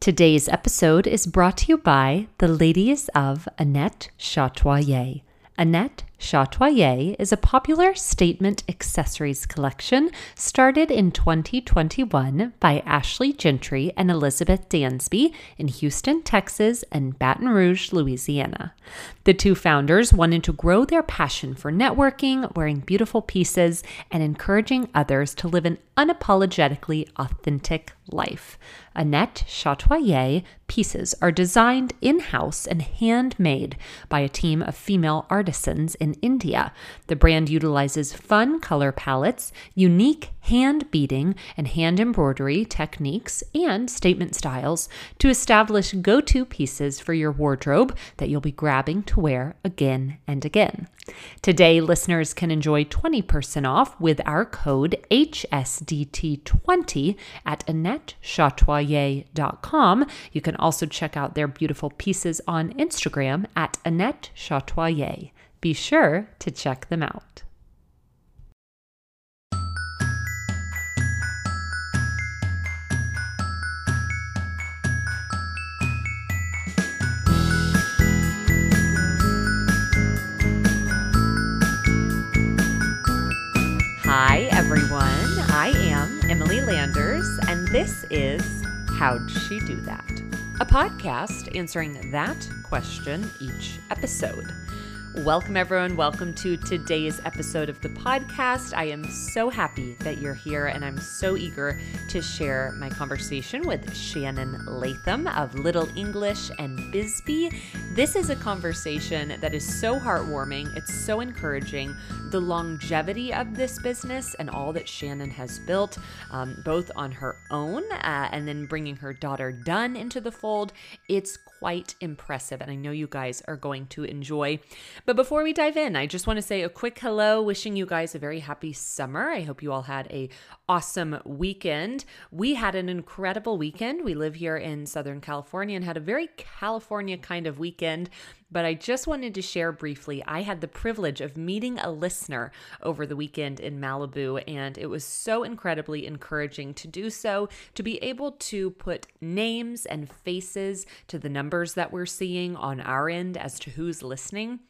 Today's episode is brought to you by the ladies of Annette Chatoyer. Annette Chatoyer is a popular statement accessories collection started in 2021 by Ashley Gentry and Elizabeth Dansby in Houston, Texas, and Baton Rouge, Louisiana. The two founders wanted to grow their passion for networking, wearing beautiful pieces, and encouraging others to live an unapologetically authentic life. Annette Chatoyer pieces are designed in house and handmade by a team of female artisans in India. The brand utilizes fun color palettes, unique hand beading and hand embroidery techniques, and statement styles to establish go to pieces for your wardrobe that you'll be grabbing to wear again and again. Today, listeners can enjoy 20% off with our code HSDT20 at AnnetteChatoyer.com. You can also check out their beautiful pieces on Instagram at Annette Chatoyer. Be sure to check them out. Hi, everyone. I am Emily Landers, and this is How'd She Do That? A podcast answering that question each episode. Welcome, everyone. Welcome to today's episode of the podcast. I am so happy that you're here, and I'm so eager to share my conversation with Shannon Latham of Little English and Bisbee. This is a conversation that is so heartwarming, it's so encouraging. The longevity of this business and all that Shannon has built, um, both on her own uh, and then bringing her daughter Dunn into the fold, it's quite impressive. And I know you guys are going to enjoy. But before we dive in, I just want to say a quick hello, wishing you guys a very happy summer. I hope you all had a awesome weekend. We had an incredible weekend. We live here in Southern California and had a very California kind of weekend. But I just wanted to share briefly. I had the privilege of meeting a listener over the weekend in Malibu, and it was so incredibly encouraging to do so, to be able to put names and faces to the numbers that we're seeing on our end as to who's listening.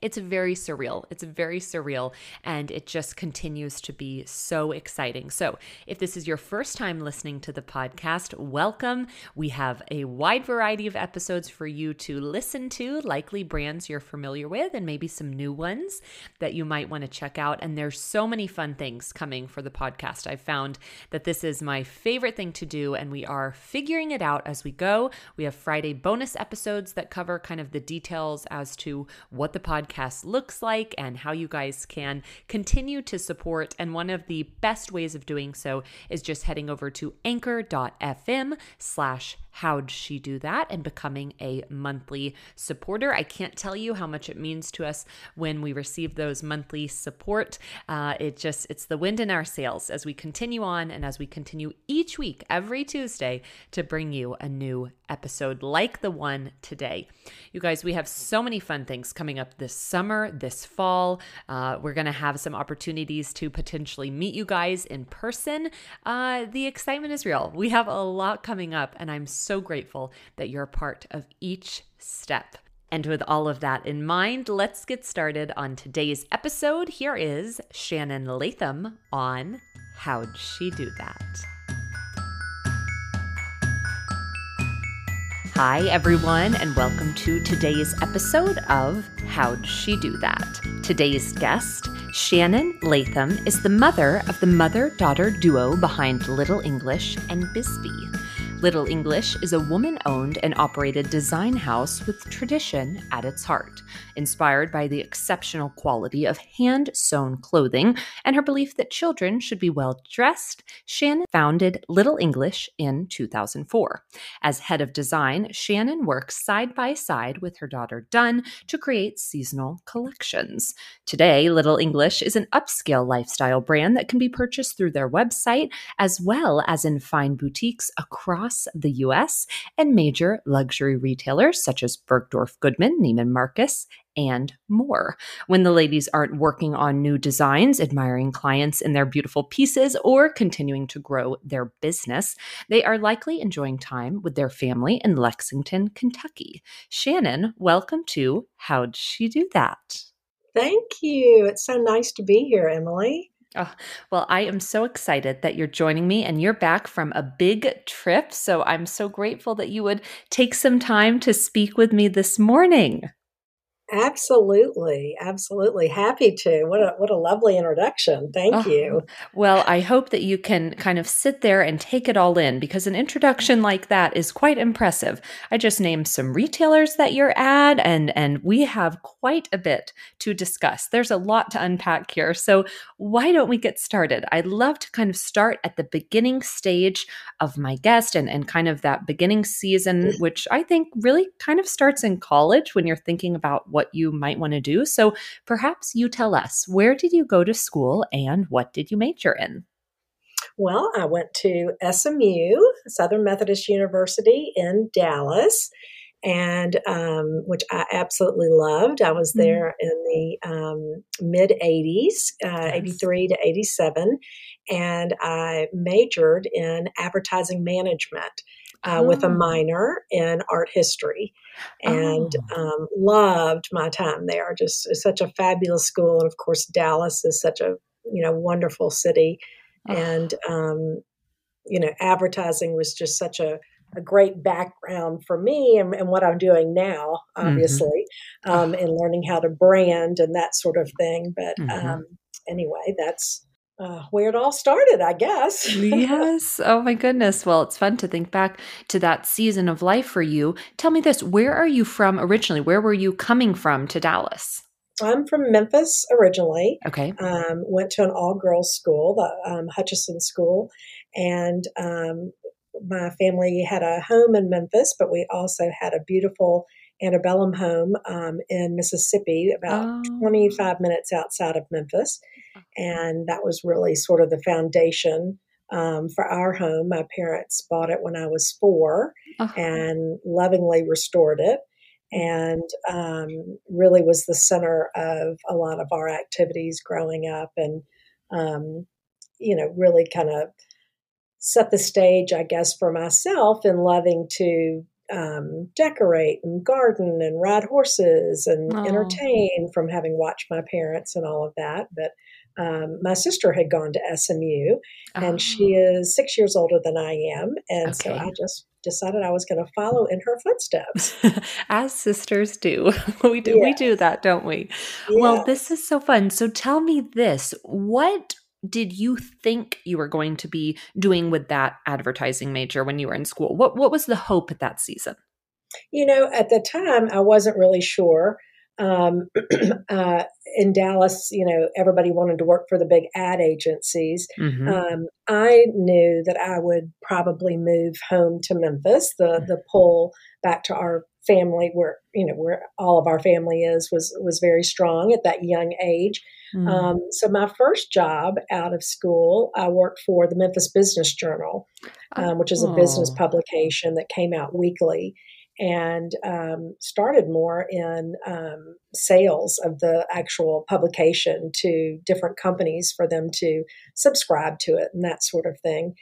It's very surreal. It's very surreal, and it just continues to be so exciting. So, if this is your first time listening to the podcast, welcome. We have a wide variety of episodes for you to listen to, likely brands you're familiar with, and maybe some new ones that you might want to check out. And there's so many fun things coming for the podcast. I've found that this is my favorite thing to do, and we are figuring it out as we go. We have Friday bonus episodes that cover kind of the details as to what the podcast podcast looks like and how you guys can continue to support. And one of the best ways of doing so is just heading over to anchor.fm slash how'd she do that and becoming a monthly supporter. I can't tell you how much it means to us when we receive those monthly support. Uh, it just, it's the wind in our sails as we continue on and as we continue each week, every Tuesday, to bring you a new episode like the one today. You guys, we have so many fun things coming up this summer, this fall. Uh, we're going to have some opportunities to potentially meet you guys in person. Uh, the excitement is real. We have a lot coming up, and I'm grateful that you're a part of each step. And with all of that in mind, let's get started on today's episode. Here is Shannon Latham on How'd She Do That? Hi, everyone, and welcome to today's episode of How'd She Do That? Today's guest, Shannon Latham, is the mother of the mother daughter duo behind Little English and Bisbee. Little English is a woman owned and operated design house with tradition at its heart, inspired by the exceptional quality of hand sewn clothing and her belief that children should be well dressed. Shannon founded Little English in 2004. As head of design, Shannon works side by side with her daughter Dunn to create seasonal collections. Today, Little English is an upscale lifestyle brand that can be purchased through their website as well as in fine boutiques across the US and major luxury retailers such as Bergdorf Goodman, Neiman Marcus, and more. When the ladies aren't working on new designs, admiring clients in their beautiful pieces, or continuing to grow their business, they are likely enjoying time with their family in Lexington, Kentucky. Shannon, welcome to How'd She Do That? Thank you. It's so nice to be here, Emily. Oh, well, I am so excited that you're joining me and you're back from a big trip. So I'm so grateful that you would take some time to speak with me this morning. Absolutely, absolutely happy to. What a what a lovely introduction. Thank oh, you. Well, I hope that you can kind of sit there and take it all in because an introduction like that is quite impressive. I just named some retailers that you're at and and we have quite a bit to discuss. There's a lot to unpack here. So, why don't we get started? I'd love to kind of start at the beginning stage of my guest and and kind of that beginning season mm. which I think really kind of starts in college when you're thinking about what you might want to do. So perhaps you tell us where did you go to school and what did you major in? Well, I went to SMU, Southern Methodist University in Dallas, and um, which I absolutely loved. I was mm-hmm. there in the um, mid 80s, uh, yes. 83 to 87, and I majored in advertising management uh, oh. with a oh. minor in art history and oh. um, loved my time there. Just such a fabulous school. And of course, Dallas is such a, you know, wonderful city. Oh. And, um, you know, advertising was just such a, a great background for me and, and what I'm doing now, mm-hmm. obviously, mm-hmm. um, and learning how to brand and that sort of thing. But mm-hmm. um, anyway, that's uh, where it all started, I guess. yes. Oh my goodness. Well, it's fun to think back to that season of life for you. Tell me this where are you from originally? Where were you coming from to Dallas? I'm from Memphis originally. Okay. Um, went to an all girls school, the um, Hutchinson School. And um, my family had a home in Memphis, but we also had a beautiful antebellum home um, in Mississippi, about oh. 25 minutes outside of Memphis. And that was really sort of the foundation um, for our home. My parents bought it when I was 4 uh-huh. and lovingly restored it. And um, really was the center of a lot of our activities growing up, and um, you know, really kind of set the stage, I guess, for myself in loving to um, decorate and garden and ride horses and oh. entertain from having watched my parents and all of that. But um, my sister had gone to SMU, and oh. she is six years older than I am, and okay. so I just decided I was going to follow in her footsteps. As sisters do, we do we do that, don't we? Well, this is so fun. So tell me this: what did you think you were going to be doing with that advertising major when you were in school? What what was the hope at that season? You know, at the time, I wasn't really sure um, uh, in Dallas, you know, everybody wanted to work for the big ad agencies. Mm-hmm. Um, I knew that I would probably move home to Memphis. The mm-hmm. the pull back to our family, where you know where all of our family is, was was very strong at that young age. Mm-hmm. Um, so my first job out of school, I worked for the Memphis Business Journal, um, which is a business publication that came out weekly and um, started more in um, sales of the actual publication to different companies for them to subscribe to it and that sort of thing.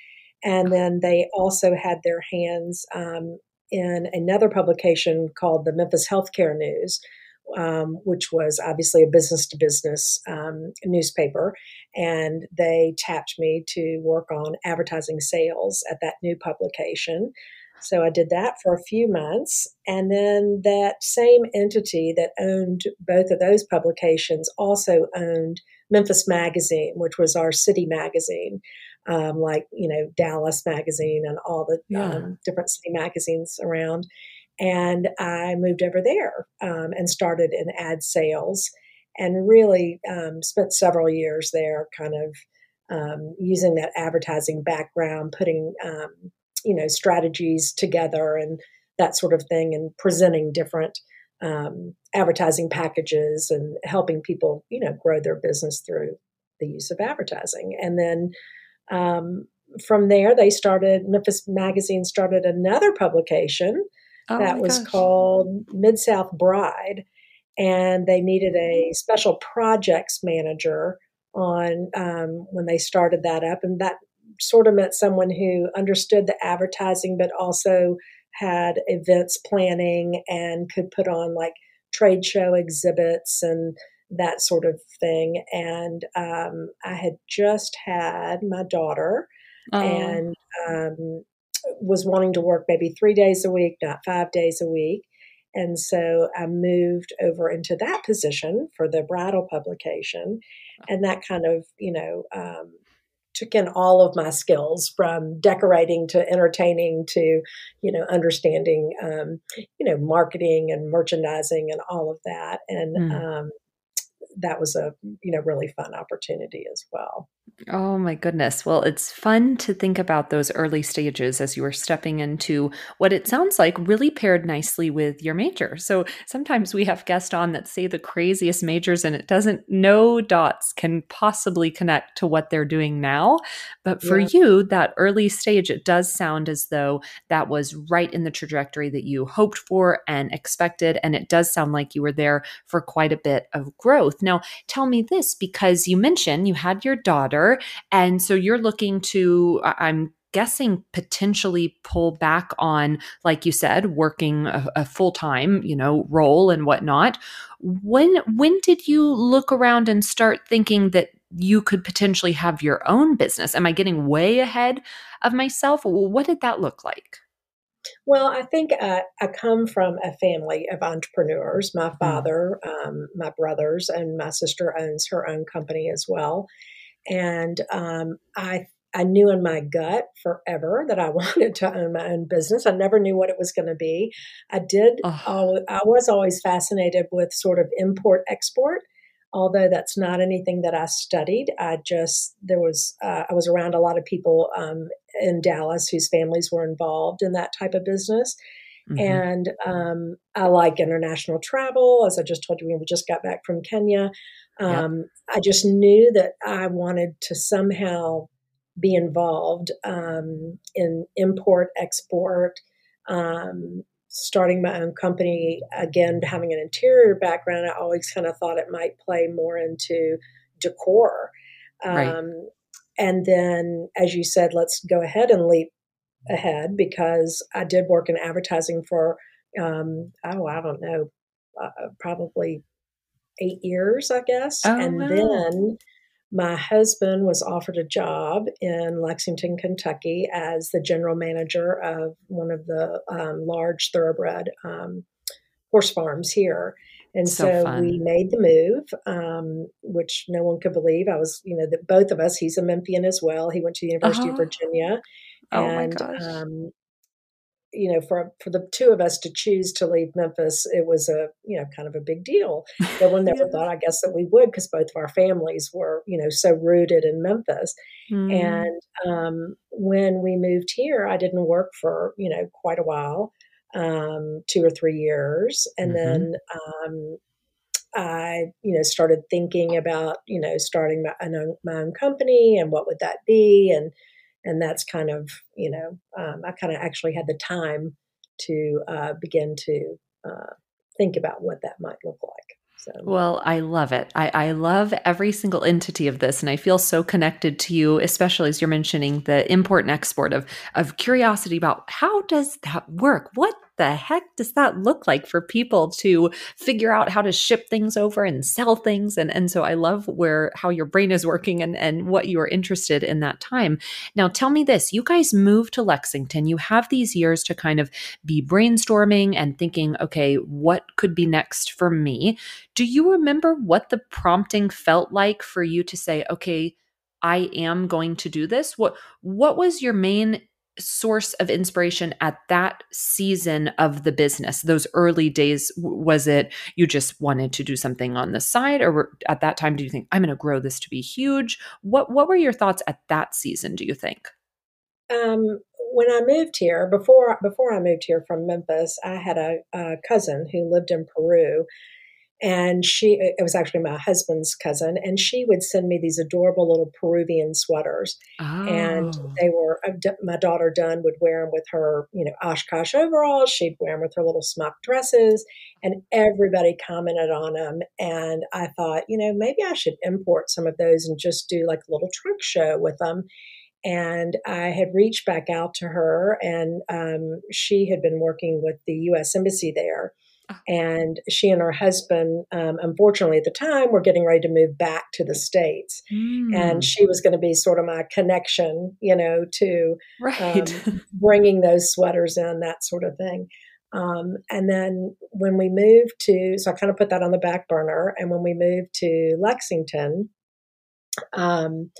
And then they also had their hands um, in another publication called the Memphis Healthcare News, um, which was obviously a business to business um, newspaper. And they tapped me to work on advertising sales at that new publication. So I did that for a few months. And then that same entity that owned both of those publications also owned Memphis Magazine, which was our city magazine, um, like, you know, Dallas Magazine and all the yeah. um, different city magazines around. And I moved over there um, and started in ad sales and really um, spent several years there kind of um, using that advertising background, putting um, you know strategies together and that sort of thing and presenting different um, advertising packages and helping people you know grow their business through the use of advertising and then um, from there, they started, Memphis Magazine started another publication oh that was gosh. called Mid South Bride. And they needed a special projects manager on um, when they started that up. And that sort of meant someone who understood the advertising, but also had events planning and could put on like trade show exhibits and that sort of thing. And um, I had just had my daughter oh. and um, was wanting to work maybe three days a week, not five days a week. And so I moved over into that position for the bridal publication. And that kind of, you know, um, took in all of my skills from decorating to entertaining to you know understanding um, you know marketing and merchandising and all of that and mm. um, that was a you know really fun opportunity as well Oh my goodness. Well, it's fun to think about those early stages as you were stepping into what it sounds like really paired nicely with your major. So sometimes we have guests on that say the craziest majors and it doesn't, no dots can possibly connect to what they're doing now. But for yeah. you, that early stage, it does sound as though that was right in the trajectory that you hoped for and expected. And it does sound like you were there for quite a bit of growth. Now, tell me this because you mentioned you had your daughter and so you're looking to, I'm guessing potentially pull back on like you said working a, a, full-time you know role and whatnot. When when did you look around and start thinking that you could potentially have your own business? Am i getting way ahead of myself? What did that look like? Well, I think uh, I come from a family of entrepreneurs. My mm. father, um, my brothers, and my sister owns her own company as well and um, I I knew in my gut forever that I wanted to own my own business. I never knew what it was going to be. I did. Oh. I was always fascinated with sort of import export, although that's not anything that I studied. I just there was uh, I was around a lot of people um, in Dallas whose families were involved in that type of business. Mm-hmm. And um, I like international travel. As I just told you, we just got back from Kenya. Um, yep. I just knew that I wanted to somehow be involved um, in import, export, um, starting my own company. Again, having an interior background, I always kind of thought it might play more into decor. Right. Um, and then, as you said, let's go ahead and leap ahead because I did work in advertising for, um, oh, I don't know, uh, probably eight years, I guess. Oh, and wow. then my husband was offered a job in Lexington, Kentucky, as the general manager of one of the um, large thoroughbred um, horse farms here. And so, so we made the move, um, which no one could believe. I was, you know, that both of us. He's a Memphian as well. He went to the University uh-huh. of Virginia, oh and um, you know, for for the two of us to choose to leave Memphis, it was a you know kind of a big deal. No one never thought, I guess, that we would because both of our families were you know so rooted in Memphis. Mm. And um, when we moved here, I didn't work for you know quite a while, um, two or three years, and mm-hmm. then um, I, you know, started thinking about, you know, starting my, my own company and what would that be, and and that's kind of you know um, I kind of actually had the time to uh, begin to uh, think about what that might look like. So. Well, I love it. I, I love every single entity of this, and I feel so connected to you, especially as you're mentioning the import and export of of curiosity about how does that work? What the heck does that look like for people to figure out how to ship things over and sell things? And, and so I love where how your brain is working and, and what you are interested in that time. Now tell me this, you guys moved to Lexington. You have these years to kind of be brainstorming and thinking, okay, what could be next for me? Do you remember what the prompting felt like for you to say, okay, I am going to do this? What what was your main source of inspiration at that season of the business. Those early days was it you just wanted to do something on the side or at that time do you think i'm going to grow this to be huge what what were your thoughts at that season do you think? Um, when i moved here before before i moved here from memphis i had a, a cousin who lived in peru and she it was actually my husband's cousin and she would send me these adorable little peruvian sweaters oh. and they were uh, my daughter dunn would wear them with her you know oshkosh overalls she'd wear them with her little smock dresses and everybody commented on them and i thought you know maybe i should import some of those and just do like a little trunk show with them and I had reached back out to her, and um, she had been working with the U.S. Embassy there. Ah. And she and her husband, um, unfortunately at the time, were getting ready to move back to the States. Mm. And she was going to be sort of my connection, you know, to right. um, bringing those sweaters in, that sort of thing. Um, and then when we moved to, so I kind of put that on the back burner. And when we moved to Lexington, um,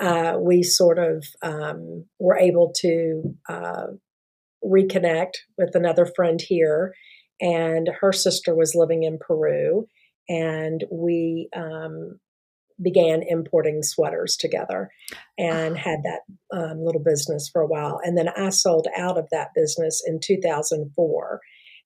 uh, we sort of um, were able to uh, reconnect with another friend here, and her sister was living in Peru, and we um, began importing sweaters together and ah. had that um, little business for a while. And then I sold out of that business in 2004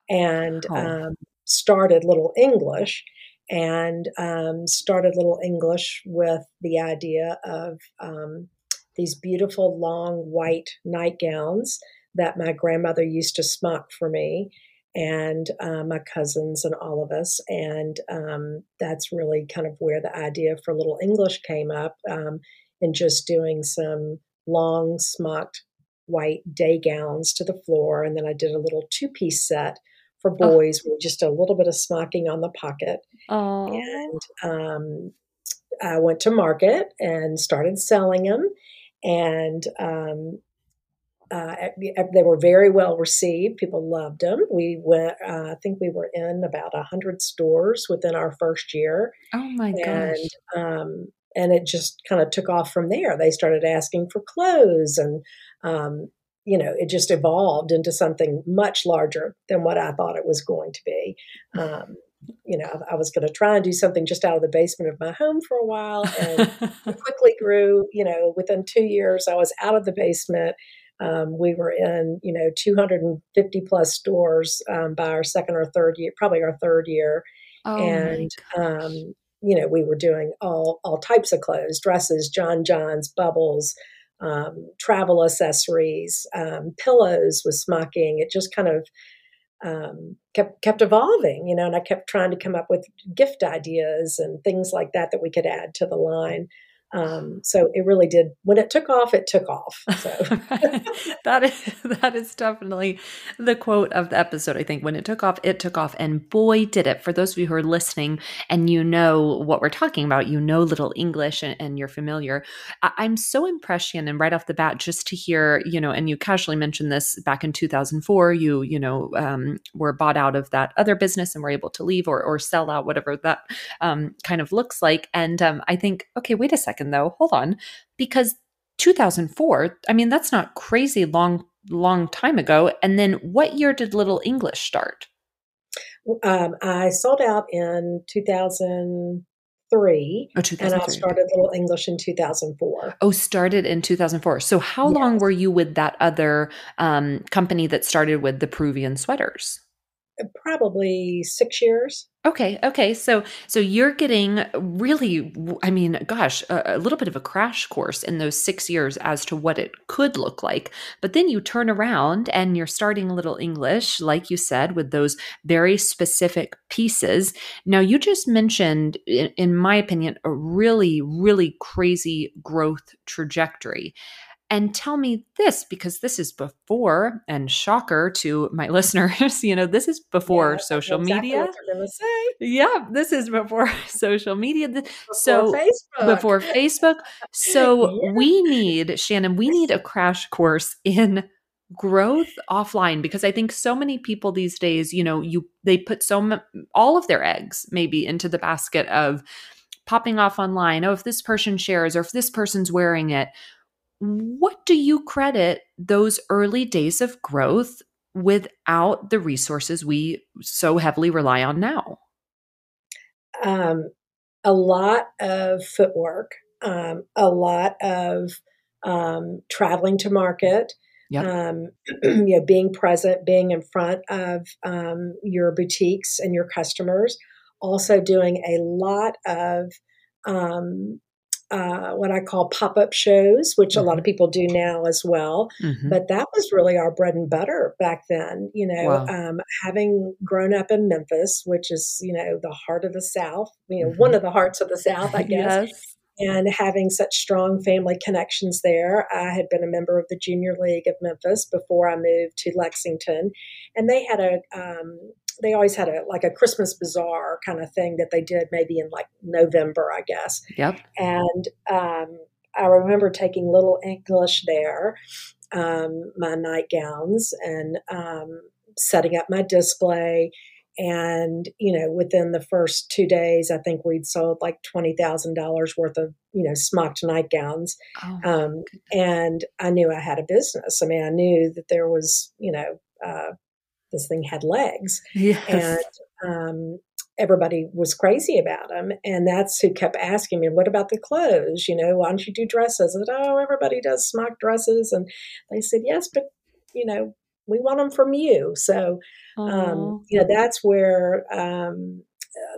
and oh. um, started Little English and um, started Little English with the idea of um, these beautiful long white nightgowns that my grandmother used to smock for me and uh, my cousins and all of us. And um, that's really kind of where the idea for Little English came up um, and just doing some long smocked white day gowns to the floor. And then I did a little two piece set for oh. boys oh. with just a little bit of smocking on the pocket. Oh. And um, I went to market and started selling them. And um, uh, they were very well received. People loved them. We went, uh, I think we were in about a hundred stores within our first year. Oh my gosh! And um, and it just kind of took off from there. They started asking for clothes, and um, you know, it just evolved into something much larger than what I thought it was going to be. Um, you know, I was going to try and do something just out of the basement of my home for a while, and it quickly grew. You know, within two years, I was out of the basement. Um, we were in, you know, 250 plus stores um, by our second or third year, probably our third year, oh and um, you know, we were doing all all types of clothes, dresses, John Johns, bubbles, um, travel accessories, um, pillows with smocking. It just kind of um, kept kept evolving, you know. And I kept trying to come up with gift ideas and things like that that we could add to the line. Um, so it really did. When it took off, it took off. So that is that is definitely the quote of the episode. I think when it took off, it took off, and boy, did it! For those of you who are listening and you know what we're talking about, you know Little English, and, and you're familiar. I, am so impressed, and right off the bat, just to hear, you know, and you casually mentioned this back in 2004. You you know um, were bought out of that other business and were able to leave or or sell out, whatever that um, kind of looks like. And um, I think, okay, wait a second second though. Hold on. Because 2004, I mean, that's not crazy long, long time ago. And then what year did Little English start? Um, I sold out in 2003. Oh, 2003. And I started Little English in 2004. Oh, started in 2004. So how yes. long were you with that other um, company that started with the Peruvian sweaters? probably six years okay okay so so you're getting really i mean gosh a, a, little bit of a crash course in those six years as to what it could look like. But then you turn around and you're starting little english like you said with those very specific pieces. Now you just mentioned in, in my opinion a really really crazy growth trajectory and tell me this because this is before and shocker to my listeners you know this is before yeah, social exactly media. yeah this is before social media. Before so facebook. before facebook. So yeah. we need shannon we need a crash course in growth offline because i think so many people these days you know you they put so m- all of their eggs maybe into the basket of popping off online. Oh if this person shares or if this person's wearing it what do you credit those early days of growth without the resources we so heavily rely on now? Um, a lot of footwork, um, a lot of um, traveling to market, yep. Um, you know, being present, being in front of um, your boutiques and your customers, also doing a lot of um, uh, what I call pop up shows, which mm-hmm. a lot mm-hmm. of people do now as well. Mm-hmm. But that was really our bread and butter back then. You know, wow. um, having grown up in Memphis, which is, you know, the heart of the South, you know, mm-hmm. one of the hearts of the South, I guess. yes. And having such strong family connections there, I had been a member of the Junior League of Memphis before I moved to Lexington, and they had a um, they always had a like a Christmas bazaar kind of thing that they did maybe in like November, I guess. Yep. And um, I remember taking little English there, um, my nightgowns, and um, setting up my display. And you know, within the first two days, I think we'd sold like twenty thousand dollars worth of you know smocked nightgowns. Oh, um, and I knew I had a business. I mean, I knew that there was you know uh, this thing had legs. Yes. And um, everybody was crazy about them. And that's who kept asking me, what about the clothes? You know, why don't you do dresses? I said, oh, everybody does smock dresses. And they said, yes, but, you know, we want them from you. So, um, you know, that's where um,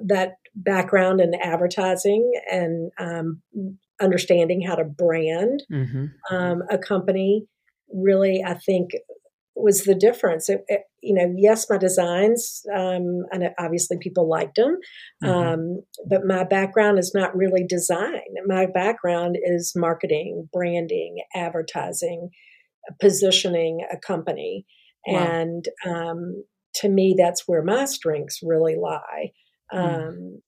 that background in advertising and um, understanding how to brand mm-hmm. Um, a company really, I think, was the difference. It, it, you know, yes, my designs, um, and obviously people liked them, mm-hmm. um, but my background is not really design. My background is marketing, branding, advertising, positioning a company. Wow. And um, to me, that's where my strengths really lie. Mm.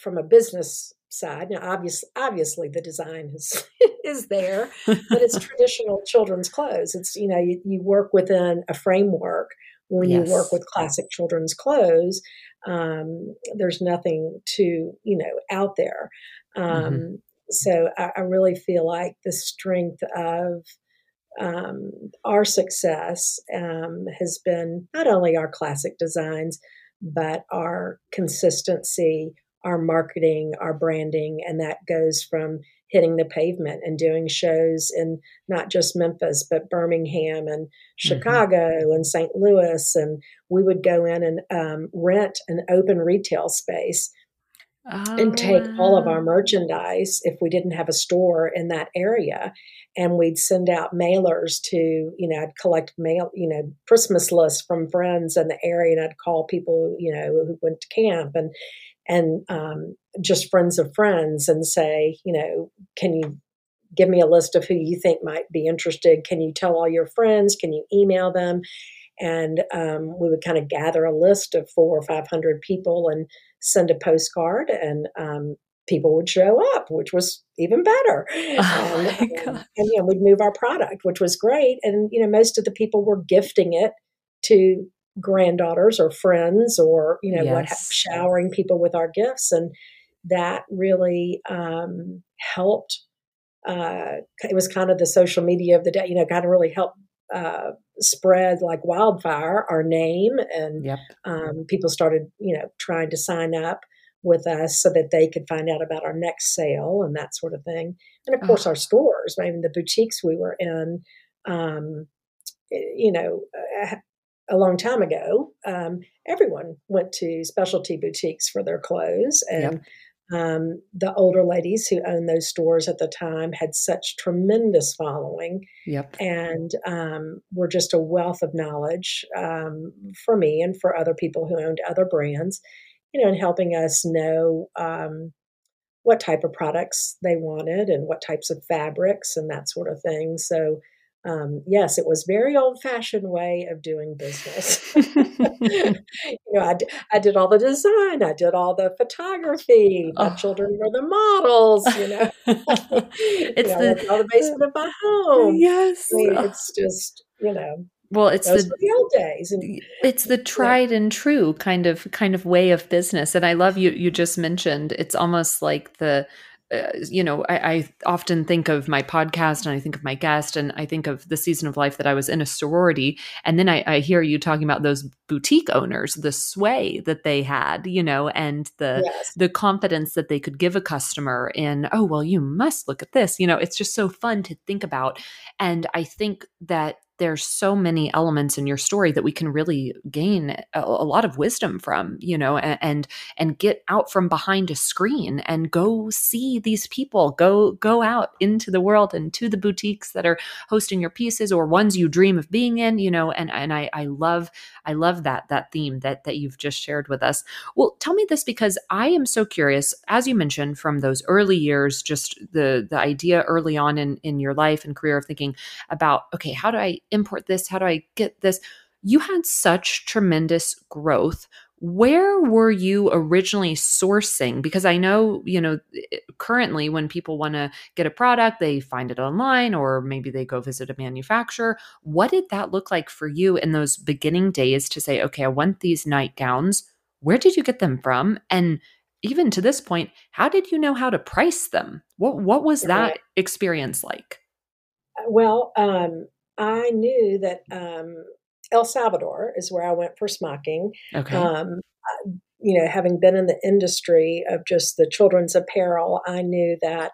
From a business side. Now, obviously, obviously, the design is is there, but it's traditional children's clothes. It's you know you, you work within a framework when yes. you work with classic children's clothes. Um, there's nothing to you know out there. Um, mm-hmm. So I, I, really feel like the strength of um, our success um, has been not only our classic designs, but our consistency our marketing, our branding, and that goes from hitting the pavement and doing shows in not just Memphis, but Birmingham and mm-hmm. Chicago mm-hmm. and St. Louis. And we would go in and um, rent an open retail space oh, and take wow. all of our merchandise if we didn't have a store in that area. And we'd send out mailers to, you know, I'd collect mail, you know, Christmas lists from friends in the area and I'd call people, you know, who went to camp and and um, just friends of friends and say, you know, can you give me a list of who you think might be interested? Can you tell all your friends? Can you email them? And um, we would kind of gather a list of four or 500 people and send a postcard, and um, people would show up, which was even better. Oh and, and, and, you know, we'd move our product, which was great. And, you know, most of the people were gifting it to granddaughters or friends or you know yes. what showering people with our gifts and that really um, helped uh, it was kind of the social media of the day you know kind of really helped uh, spread like wildfire our name and yep. um, people started you know trying to sign up with us so that they could find out about our next sale and that sort of thing and of course oh. our stores I mean the boutiques we were in um, you know uh, a long time ago, um, everyone went to specialty boutiques for their clothes. And yep. um, the older ladies who owned those stores at the time had such tremendous following. Yep. And um, were just a wealth of knowledge um, for me and for other people who owned other brands, you know, and helping us know um, what type of products they wanted and what types of fabrics and that sort of thing. So, um, yes, it was very old fashioned way of doing business. you know, I, d- I did all the design, I did all the photography. My oh. children were the models. You know, it's you know, the, all the basement of my home. Yes, I mean, it's just you know. Well, it's the, the, old days, and it's the tried yeah. and true kind of kind of way of business. And I love you. You just mentioned it's almost like the uh, you know, I, I, often think of my podcast and I think of my guest and I think of the season of life that I was in a sorority. And then I, I hear you talking about those boutique owners, the sway that they had, you know, and the yes. the confidence that they could give a customer in, oh, well, you must look at this. You know, it's just so fun to think about. And I think that there's so many elements in your story that we can really gain a, a lot of wisdom from, you know, and, and and get out from behind a screen and go see these people, go go out into the world and to the boutiques that are hosting your pieces or ones you dream of being in, you know, and and I I love I love that that theme that that you've just shared with us. Well, tell me this because I am so curious, as you mentioned, from those early years, just the the idea early on in in your life and career of thinking about, okay, how do I import this? How do I get this? You had such tremendous growth. Where were you originally sourcing? Because I know, you know, eh, eh, currently when people want to get a product, they find it online or maybe they go visit a manufacturer. What did that look like for you in those beginning days to say, okay, I want these nightgowns? Where did you get them from? And even to this point, how did you know how to price them? What what was that experience like? Uh, well, um, I knew that um, El Salvador is where I went for smocking. Okay. Um, you know, having been in the industry of just the children's apparel, I knew that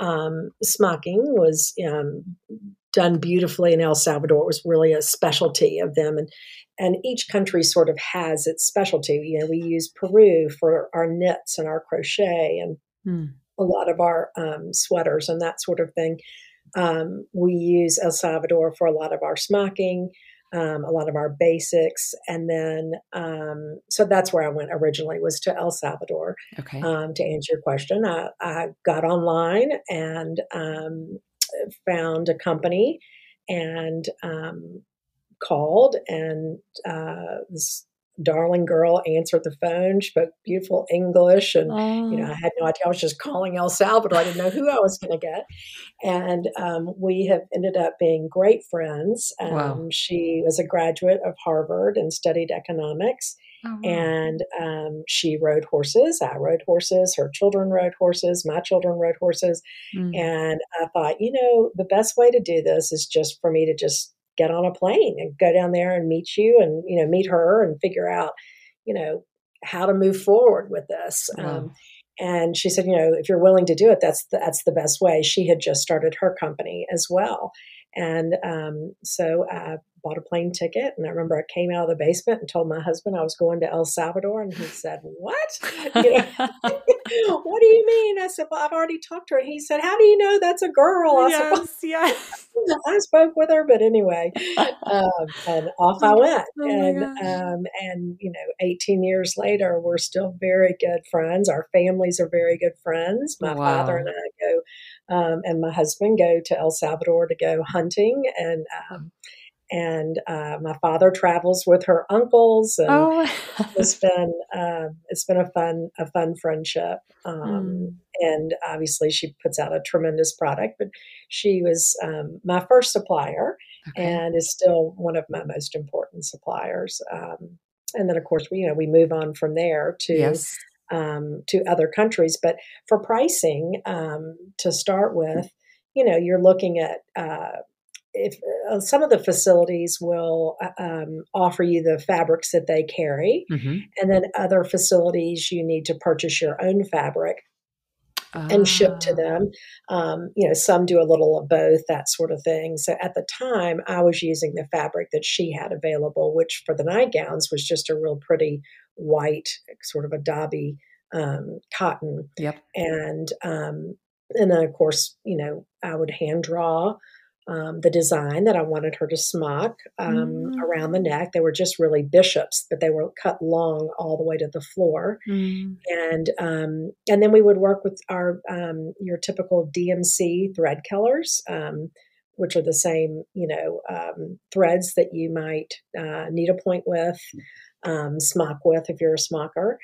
um, smocking was um, done beautifully in El Salvador. It was really a specialty of them, and and each country sort of has its specialty. You know, we use Peru for our knits and our crochet, and hmm. a lot of our um, sweaters and that sort of thing. Um, we use El Salvador for a lot of our smocking, um, a lot of our basics, and then um, so that's where I went originally was to El Salvador. Okay. Um, to answer your question, I, I got online and um, found a company and um, called, and uh, this darling girl answered the phone, She spoke beautiful English, and oh. you know I had no idea. I was just calling El Salvador. I didn't know who I was going to get, and um, we have ended up being great friends. Um, wow. She was a graduate of Harvard and studied economics. Oh, wow. And um, she rode horses. I rode horses. Her children rode horses. My children rode horses. Mm. And I thought, you know, the best way to do this is just for me to just get on a plane and go down there and meet you and you know meet her and figure out you know how to move forward with this wow. um, and she said you know if you're willing to do it that's the, that's the best way she had just started her company as well and um, so I bought a plane ticket. And I remember I came out of the basement and told my husband I was going to El Salvador. And he said, What? You know, what do you mean? I said, Well, I've already talked to her. He said, How do you know that's a girl? I yes, said, well, yes. I spoke with her, but anyway, um, and off I went. Oh and um, and you know, 18 years later, we're still very good friends. Our families are very good friends. My wow. father and I go um, and my husband go to El Salvador to go hunting, and um, and uh, my father travels with her uncles, and oh. it's been uh, it's been a fun a fun friendship. Um, mm. And obviously, she puts out a tremendous product, but she was um, my first supplier, okay. and is still one of my most important suppliers. Um, and then, of course, we you know we move on from there to. Yes um, to other countries. But for pricing, um, to start with, you know, you're looking at uh, if uh, some of the facilities will uh, um, offer you the fabrics that they carry, mm-hmm. and then other facilities you need to purchase your own fabric and ship to ah. them. Um, you know, some do a little of both, that sort of thing. So at the time, I was using the fabric that she had available, which for the nightgowns was just a real pretty white, sort of a dobby um, cotton. Yep. And um, and then of course, you know, I would hand draw um, the design that I wanted her to smock um, mm. around the neck. They were just really bishops, but they were cut long all the way to the floor. Mm. And um, and then we would work with our um, your typical DMC thread colors, um, which are the same you know um, threads that you might uh, needlepoint with, smock with if you're a smocker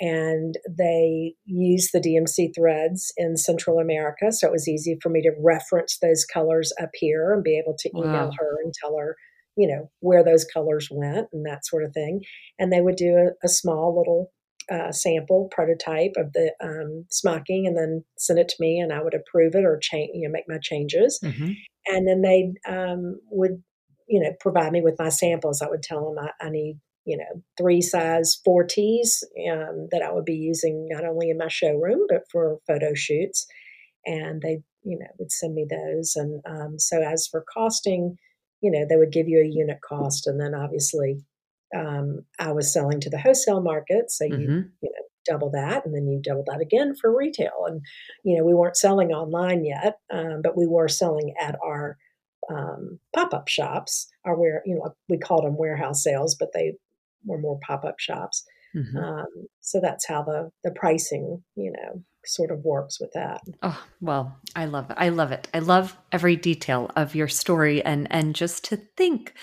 and they use the DMC threads in Central America. So it was easy for me to reference those colors up here and be able to email wow. her and tell her, you know, where those colors went and that sort of thing. And they would do a, a small little uh, sample prototype of the um, smocking and then send it to me and I would approve it or change, you know, make my changes. Mm-hmm. And then they um, would, you know, provide me with my samples. I would tell them I, I need you know, three size four tees um, that I would be using not only in my showroom but for photo shoots. And they, you know, would send me those. And um, so as for costing, you know, they would give you a unit cost, and then obviously, um, I was selling to the wholesale market, so you Mm-hmm. you know double that, and then you double that again for retail. And you know, we weren't selling online yet, um, but we were selling at our um, pop up shops. Our where you know we called them warehouse sales, but they were more pop up shops. Mm-hmm. Um, so that's how the the pricing, you know, sort of works with that. Oh, well, I love it. I love it. I love every detail of your story and and just to think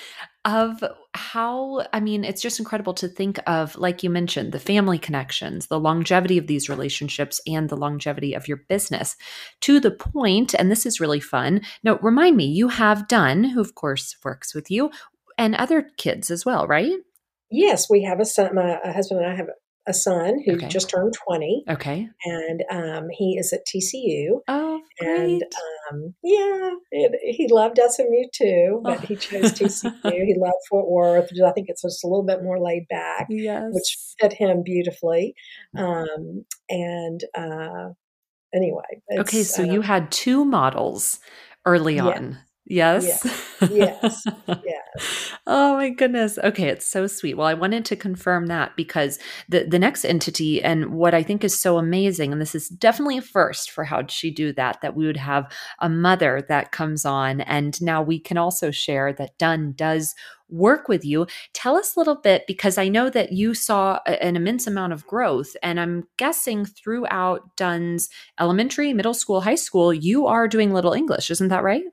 of how I mean, it's just incredible to think of like you mentioned, the family connections, the longevity of these relationships and the longevity of your business to the point and this is really fun. Now, remind me, you have Dunn who of course works with you and other kids as well, right? Yes, we have a son. My husband and I have a son who Okay. just turned 20, Okay. and um, he is at TCU. Oh, And great. um, yeah, it, he loved SMU too, but Oh. he chose TCU. he loved Fort Worth. which I think it's just a little bit more laid back, yes. which fit him beautifully. Um, and uh, anyway, Okay, so uh, you had two models early Yes. on. Yes. yes, yes. oh my goodness. Okay, it's so sweet. Well, I wanted to confirm that because the the next entity and what I think is so amazing, and this is definitely a first for How'd She Do That, that we would have a mother that comes on, and now we can also share that Dunn does work with you. Tell us a little bit because I know that you saw an immense amount of growth, and I'm guessing throughout Dunn's elementary, middle school, high school, you are doing little English, isn't that right?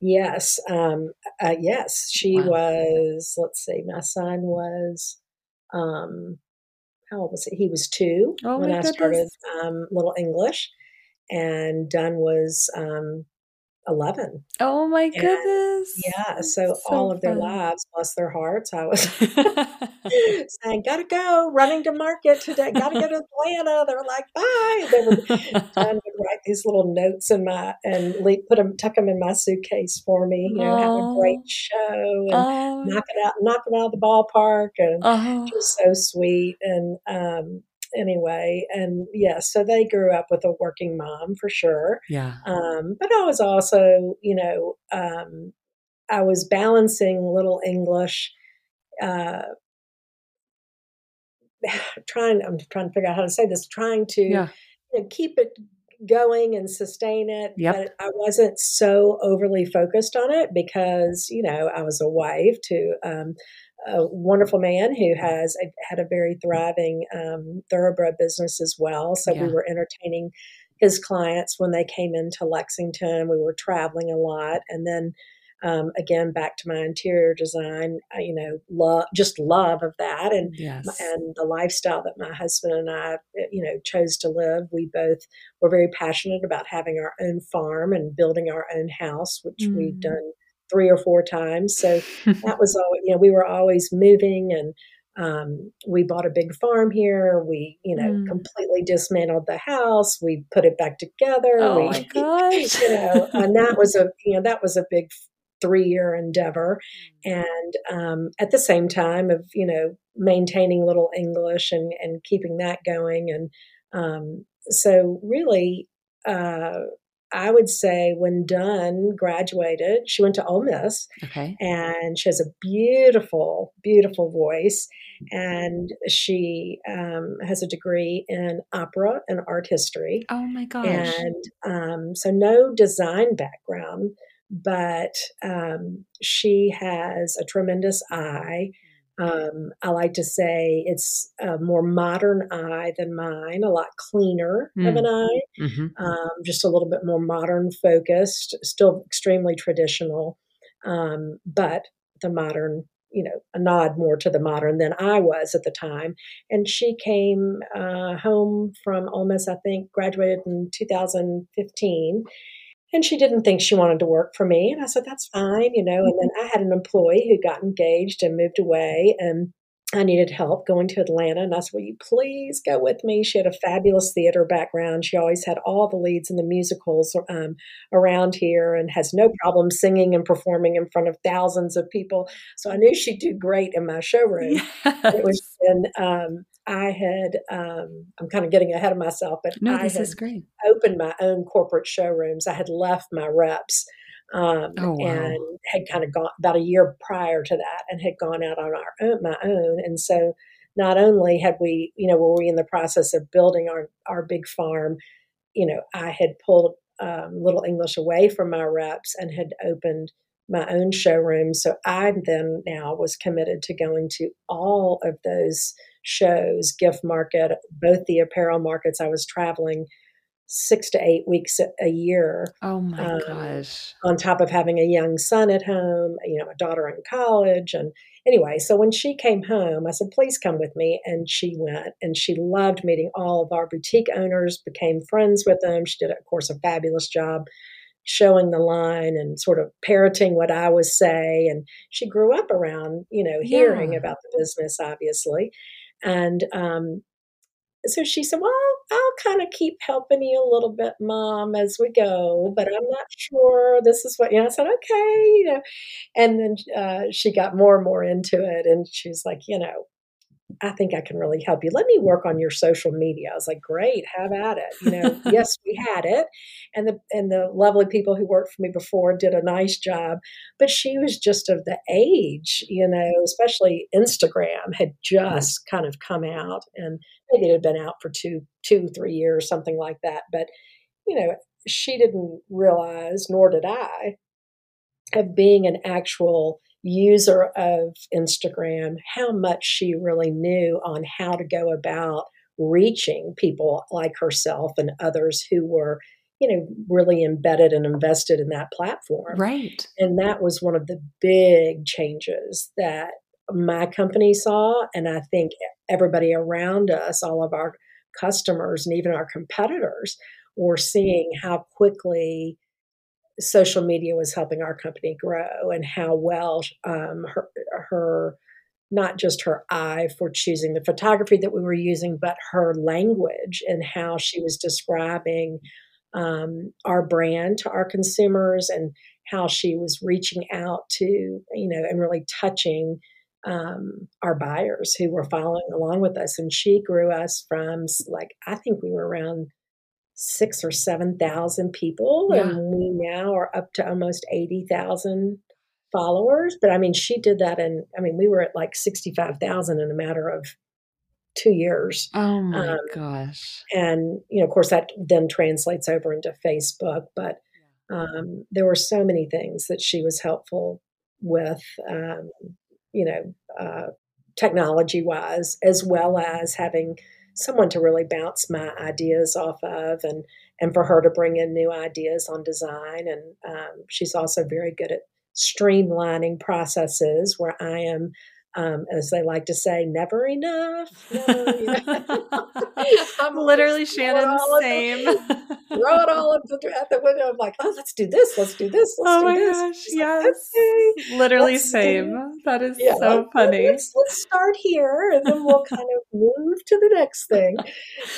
Yes, um, uh, yes, she Wow. was. Let's see, my son was. Um, how old was he? He was two Oh when I started um, Little English, and Dunn was um, eleven. Oh my And goodness. yeah, so, So all of their fun. lives, bless their hearts, I was saying, "Gotta go, running to market today. Gotta go to Atlanta." They were like, "Bye." They John would write these little notes in my and leave, put them, tuck them in my suitcase for me. You know, have a great show and oh, knock it out, knock it out of the ballpark, and oh, just so sweet. And um, anyway, and yeah, so they grew up with a working mom for sure. yeah. Um, but I was also, you know, um, I was balancing Little English. Uh, trying i'm trying to figure out how to say this trying to Yeah. you know, keep it going and sustain it Yep. but i wasn't so overly focused on it because you know i was a wife to um, a wonderful man who has a, had a very thriving um, thoroughbred business as well so Yeah. we were entertaining his clients when they came into lexington we were traveling a lot and then um, again back to my interior design you know love just love of that and Yes. and the lifestyle that my husband and I, eh, you know, chose to live. We both were very passionate about having our own farm and building our own house, which we've Mm. done three or four times. So that was all. You know, we were always moving, and um, we bought a big farm here. We, you know, Mm. completely dismantled the house. We put it back together. oh we, my gosh. you know, and that was a, you know, that was a big three year endeavor and um, at the same time of you know maintaining little english and and keeping that going and um, so really uh, i would say when dunn graduated she went to Ole Miss okay. and she has a beautiful beautiful voice and she um, has a degree in opera and art history Oh my gosh. and um, so no design background but um, she has a tremendous eye um, i like to say it's a more modern eye than mine a lot cleaner of Mm. an eye hmm um, just a little bit more modern focused still extremely traditional um, but the modern you know a nod more to the modern than i was at the time and she came uh, home from Ole Miss, I think, graduated in 2015. And she didn't think she wanted to work for me. And I said, that's fine, you know. And then I had an employee who got engaged and moved away. And I needed help going to Atlanta. And I said, Will you please go with me? She had a fabulous theater background. She always had all the leads in the musicals um, around here and has no problem singing and performing in front of thousands of people. So I knew she'd do great in my showroom it was and um, I had um, I'm kind of getting ahead of myself, but no, I this had is great. opened my own corporate showrooms. I had left my reps um, oh, wow. and had kind of gone about a year prior to that and had gone out on our own, my own. And so not only had we, you know, were we in the process of building our, our big farm, you know, I had pulled um, Little English away from my reps and had opened my own showroom. So I then now was committed to going to all of those shows, gift market, both the apparel markets. I was traveling six to eight weeks a year. Oh my um, gosh. On top of having a young son at home, you know, a daughter in college. And anyway, so when she came home, I said, please come with me. And she went and she loved meeting all of our boutique owners, became friends with them. She did, of course, a fabulous job showing the line and sort of parroting what I was say. And she grew up around, you know, hearing yeah. about the business, obviously. And um, so she said, Well, I'll kind of keep helping you a little bit, mom, as we go, but I'm not sure this is what, you know, I said, okay, you know, and then uh, she got more and more into it. And she was like, you know, I think I can really help you. Let me work on your social media. I was like, great, have at it. You know, yes, we had it. And the and the lovely people who worked for me before did a nice job. But she was just of the age, you know, especially Instagram had just kind of come out and maybe it had been out for two, two, three years, something like that. But, you know, she didn't realize, nor did I, of being an actual user of Instagram, how much she really knew on how to go about reaching people like herself and others who were you know really embedded and invested in that platform. Right. And that was one of the big changes that my company saw and i think everybody around us all of our customers and even our competitors were seeing how quickly social media was helping our company grow and how well um, her, her not just her eye for choosing the photography that we were using, but her language and how she was describing um, our brand to our consumers and how she was reaching out to, you know, and really touching um, our buyers who were following along with us. And she grew us from like, I think we were around six or 7,000 people. Yeah. And we now are up to almost 80,000 followers. But I mean, she did that. And I mean, we were at like 65,000 in a matter of two years. Oh my um, gosh. And, you know, of course, that then translates over into Facebook. But um, there were so many things that she was helpful with, um, you know, uh, technology wise, as well as having someone to really bounce my ideas off of and and for her to bring in new ideas on design. And um, she's also very good at streamlining processes where i am um, as they like to say, never enough. No, you know? I'm literally Shannon same. The, throw it all at the, at the window. I'm like, oh, let's do this. Let's do this. Let's oh do my this. gosh, yes. Like, literally same. Do, that is yeah, so funny. Let's, let's, start here and then we'll kind of move to the next thing.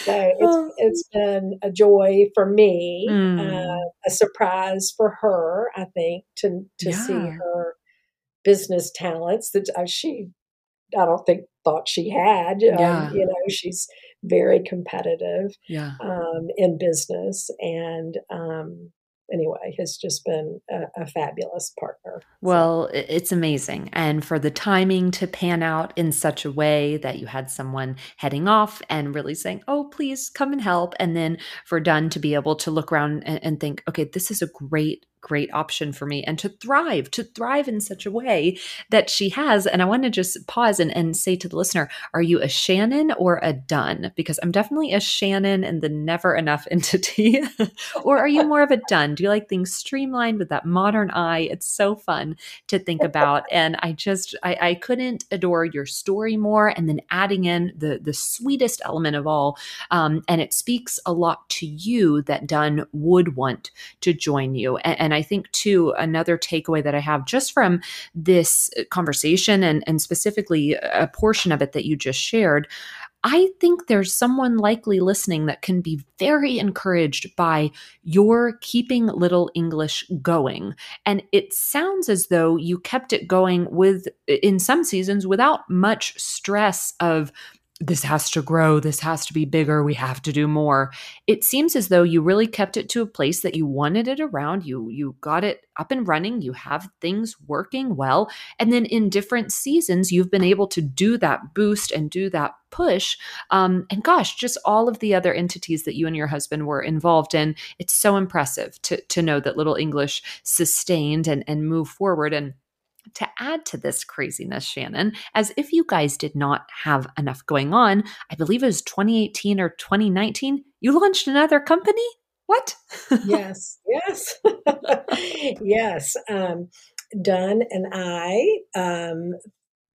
So it's, it's been a joy for me, mm. uh, a surprise for her, I think, to, to yeah. see her business talents that uh, she I don't think thought she had. Um, yeah. you know, she's very competitive yeah. um, in business, and um, anyway, has just been a, a fabulous partner. Well, so. it's amazing. And for the timing to pan out in such a way that you had someone heading off and really saying, oh, please come and help. And then for Dunn to be able to look around and, and think, okay, this is a great great option for me and to thrive, to thrive in such a way that she has. And I want to just pause and, and say to the listener, are you a Shannon or a Dunn? Because I'm definitely a Shannon and the never enough entity. or are you more of a Dunn? Do you like things streamlined with that modern eye? It's so fun to think about. And I just, I, I couldn't adore your story more. And then adding in the, the sweetest element of all. Um, and it speaks a lot to you that Dunn would want to join you. and, and and I think, too, another takeaway that I have just from this conversation and, and specifically a portion of it that you just shared, I think there's someone likely listening that can be very encouraged by your keeping Little English going. And it sounds as though you kept it going with, in some seasons, without much stress of this has to grow, this has to be bigger, we have to do more. It seems as though you really kept it to a place that you wanted it around. You you got it up and running, you have things working well, and then in different seasons you've been able to do that boost and do that push. Um, and gosh, just all of the other entities that you and your husband were involved in, it's so impressive to to know that Little English sustained and and move forward and to add to this craziness, Shannon, as if you guys did not have enough going on, I believe it was 2018 or 2019, you launched another company? What? yes, yes, yes. Um, Dunn and I um,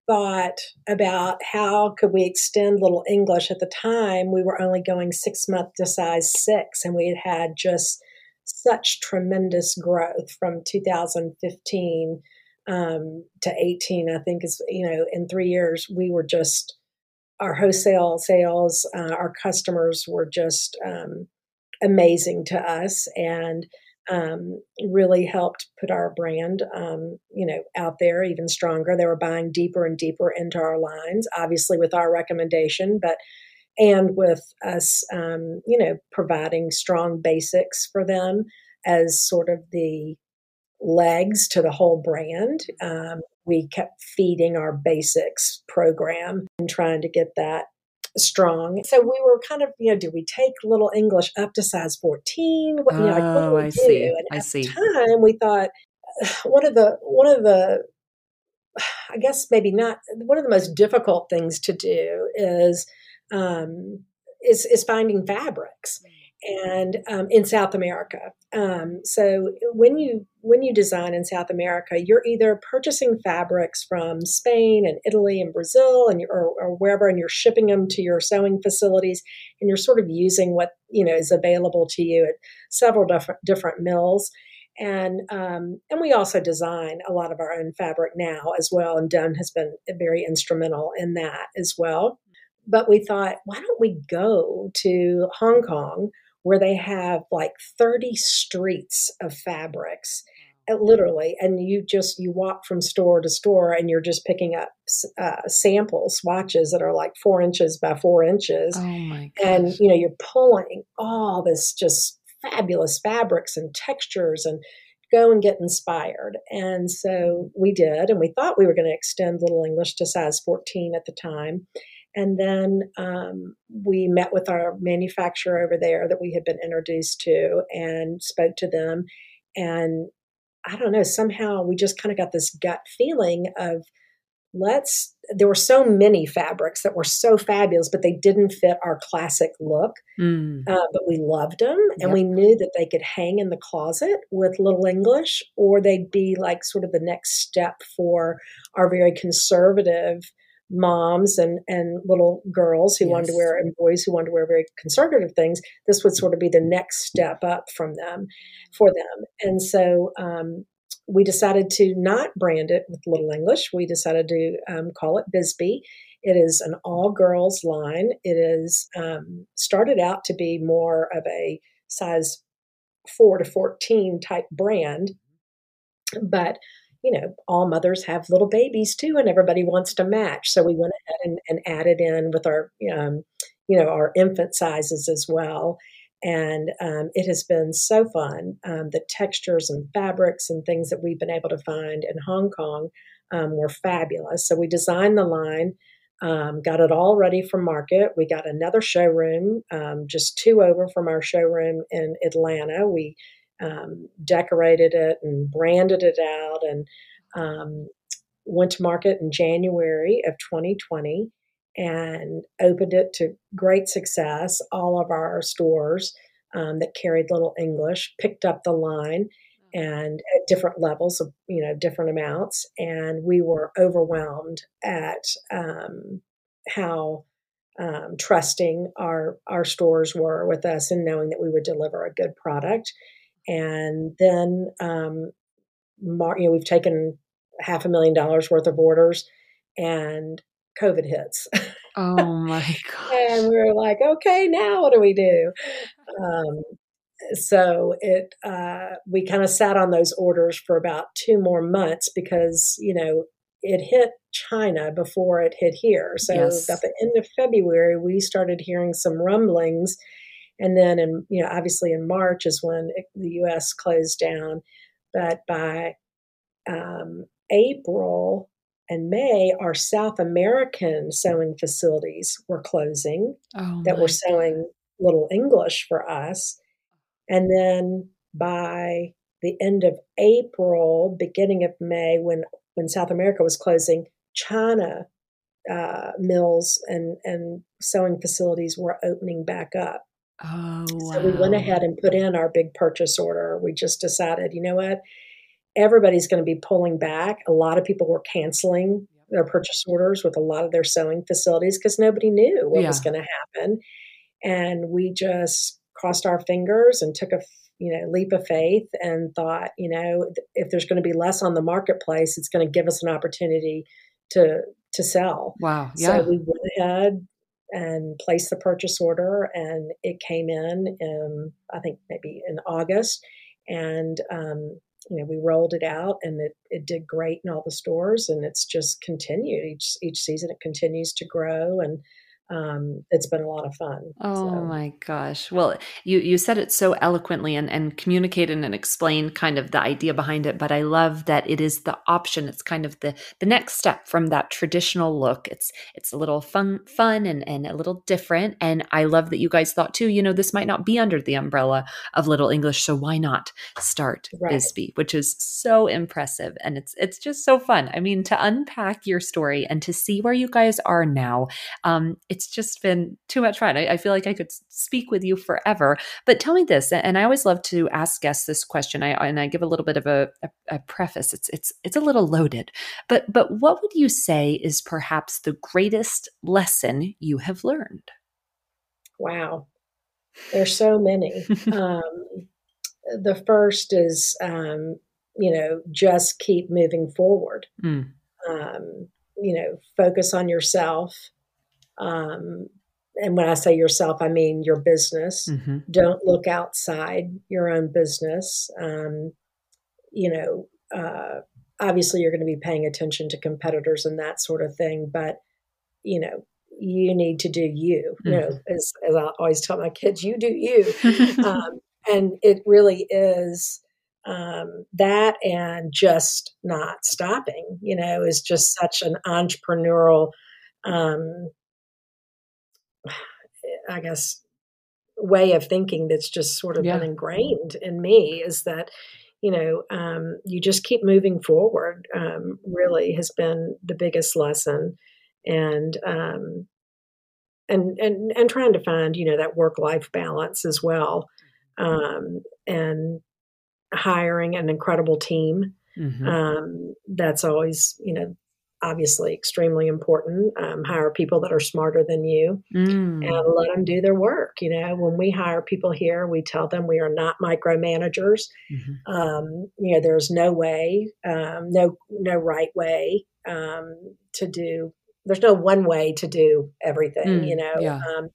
thought about how could we extend little English. At the time, we were only going six months to size six, and we had had just such tremendous growth from 2015 um, to 18, I think is, you know, in three years, we were just, our wholesale sales, uh, our customers were just um, amazing to us and um, really helped put our brand, um, you know, out there even stronger. They were buying deeper and deeper into our lines, obviously with our recommendation, but and with us, um, you know, providing strong basics for them as sort of the legs to the whole brand. Um, we kept feeding our basics program and trying to get that strong. So we were kind of, you know, do we take little English up to size 14? What, you know, like, what do we I do? see. And I at see. the time we thought one of the one of the I guess maybe not one of the most difficult things to do is um, is is finding fabrics and um, in South America. Um, so when you when you design in South America, you're either purchasing fabrics from Spain and Italy and Brazil and or, or, wherever, and you're shipping them to your sewing facilities, and you're sort of using what you know is available to you at several different different mills. And um, and we also design a lot of our own fabric now as well, and Dunn has been very instrumental in that as well. But we thought, why don't we go to Hong Kong? Where they have like 30 streets of fabrics uh, literally and you just you walk from store to store and you're just picking up uh, sample swatches that are like four inches by four inches oh my gosh. and you know you're pulling all this just fabulous fabrics and textures and go and get inspired. And so we did and we thought we were going to extend little english to size 14 at the time and then um, we met with our manufacturer over there that we had been introduced to and spoke to them. And I don't know, somehow we just kind of got this gut feeling of let's, there were so many fabrics that were so fabulous, but they didn't fit our classic look. Mm. Uh, but we loved them and yep. we knew that they could hang in the closet with Little English or they'd be like sort of the next step for our very conservative moms and and little girls who yes. wanted to wear and boys who wanted to wear very conservative things this would sort of be the next step up from them for them. And so um, we decided to not brand it with little english. We decided to um, call it bisby. It is an all girls line. It is um, started out to be more of a size 4 to 14 type brand but you know, all mothers have little babies too, and everybody wants to match. So we went ahead and, and added in with our, um, you know, our infant sizes as well. And um, it has been so fun. Um, the textures and fabrics and things that we've been able to find in Hong Kong um, were fabulous. So we designed the line, um, got it all ready for market. We got another showroom, um, just two over from our showroom in Atlanta. We um, decorated it and branded it out and um, went to market in January of 2020 and opened it to great success. All of our stores um, that carried Little English picked up the line and at different levels of you know different amounts. And we were overwhelmed at um, how um, trusting our our stores were with us and knowing that we would deliver a good product and then, um, Mar- you know, we've taken half a million dollars worth of orders, and COVID hits. Oh my god! and we are like, okay, now what do we do? Um, so it uh, we kind of sat on those orders for about two more months because you know it hit China before it hit here. So yes. at the end of February, we started hearing some rumblings. And then, in, you know, obviously in March is when it, the U.S. closed down. But by um, April and May, our South American sewing facilities were closing oh that were sewing little English for us. And then by the end of April, beginning of May, when when South America was closing, China uh, mills and and sewing facilities were opening back up. Oh, wow. So we went ahead and put in our big purchase order. We just decided, you know what? Everybody's going to be pulling back. A lot of people were canceling their purchase orders with a lot of their sewing facilities because nobody knew what yeah. was going to happen. And we just crossed our fingers and took a you know leap of faith and thought you know if there's going to be less on the marketplace it's going to give us an opportunity to to sell wow yeah so we went ahead and placed the purchase order and it came in in i think maybe in august and um, you know we rolled it out and it, it did great in all the stores and it's just continued. Each each season it continues to grow and um, it's been a lot of fun. Oh so. my gosh! Well, you you said it so eloquently and and communicated and explained kind of the idea behind it. But I love that it is the option. It's kind of the the next step from that traditional look. It's it's a little fun fun and and a little different. And I love that you guys thought too. You know, this might not be under the umbrella of Little English, so why not start right. Bisby, which is so impressive and it's it's just so fun. I mean, to unpack your story and to see where you guys are now. Um, it's it's just been too much fun. I, I, feel like I could speak with you forever. But tell me this, and I always love to ask guests this question. I and I give a little bit of a, a, a preface. It's it's it's a little loaded, but but what would you say is perhaps the greatest lesson you have learned? Wow, there's so many. um, the first is, um, you know, just keep moving forward. Mm. Um, you know, focus on yourself um, and when I say yourself, I mean your business. Mm-hmm. Don't look outside your own business. Um, you know, uh, obviously you're going to be paying attention to competitors and that sort of thing, but you know, you need to do you. Mm-hmm. You know, as, as I always tell my kids, you do you. um, and it really is um, that and just not stopping. You know, is just such an entrepreneurial um, I guess, way of thinking that's just sort of yeah. been ingrained in me is that, you know, um, you just keep moving forward, um, really has been the biggest lesson. And, um, and, and, and trying to find, you know, that work life balance as well. Um, and hiring an incredible team. Mm-hmm. Um, that's always, you know, obviously extremely important. Um, hire people that are smarter than you mm. and let them do their work. You know, when we hire people here, we tell them we are not micromanagers. Mm-hmm. Um, you know, there's no way, um, no no right way um, to do. There's no one way to do everything. Mm, you know. Yeah. Um,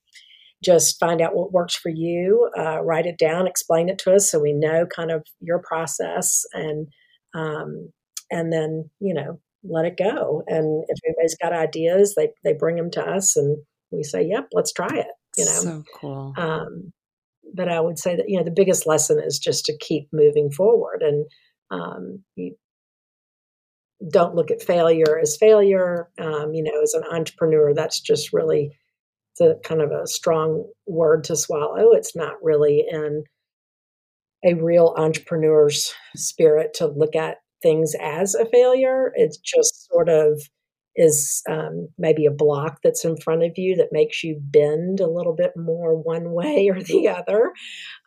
just find out what works for you, uh, write it down, explain it to us so we know kind of your process and um, and then you know let it go. And if anybody's got ideas, they they bring them to us, and we say, "Yep, let's try it." You know, so cool. Um, but I would say that you know the biggest lesson is just to keep moving forward, and um, you don't look at failure as failure. Um, you know, as an entrepreneur, that's just really it's a kind of a strong word to swallow. It's not really in a real entrepreneur's spirit to look at things as a failure. It's just sort of is um, maybe a block that's in front of you that makes you bend a little bit more one way or the other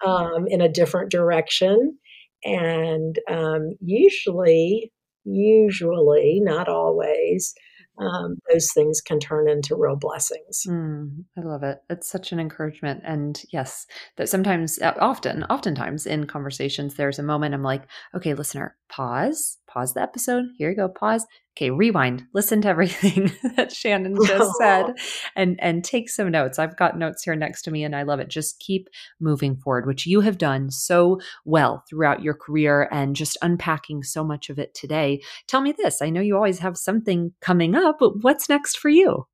um, in a different direction. And um, usually, usually, not always, um, those things can turn into real blessings. Mm, I love it. It's such an encouragement. And yes, that sometimes, uh, often, oftentimes in conversations, there's a moment I'm like, okay, listener, pause, pause the episode. Here you go, pause. Okay, rewind, listen to everything that Shannon just said and and take some notes. I've got notes here next to me and I love it. Just keep moving forward, which you have done so well throughout your career and just unpacking so much of it today. Tell me this. I know you always have something coming up, but what's next for you?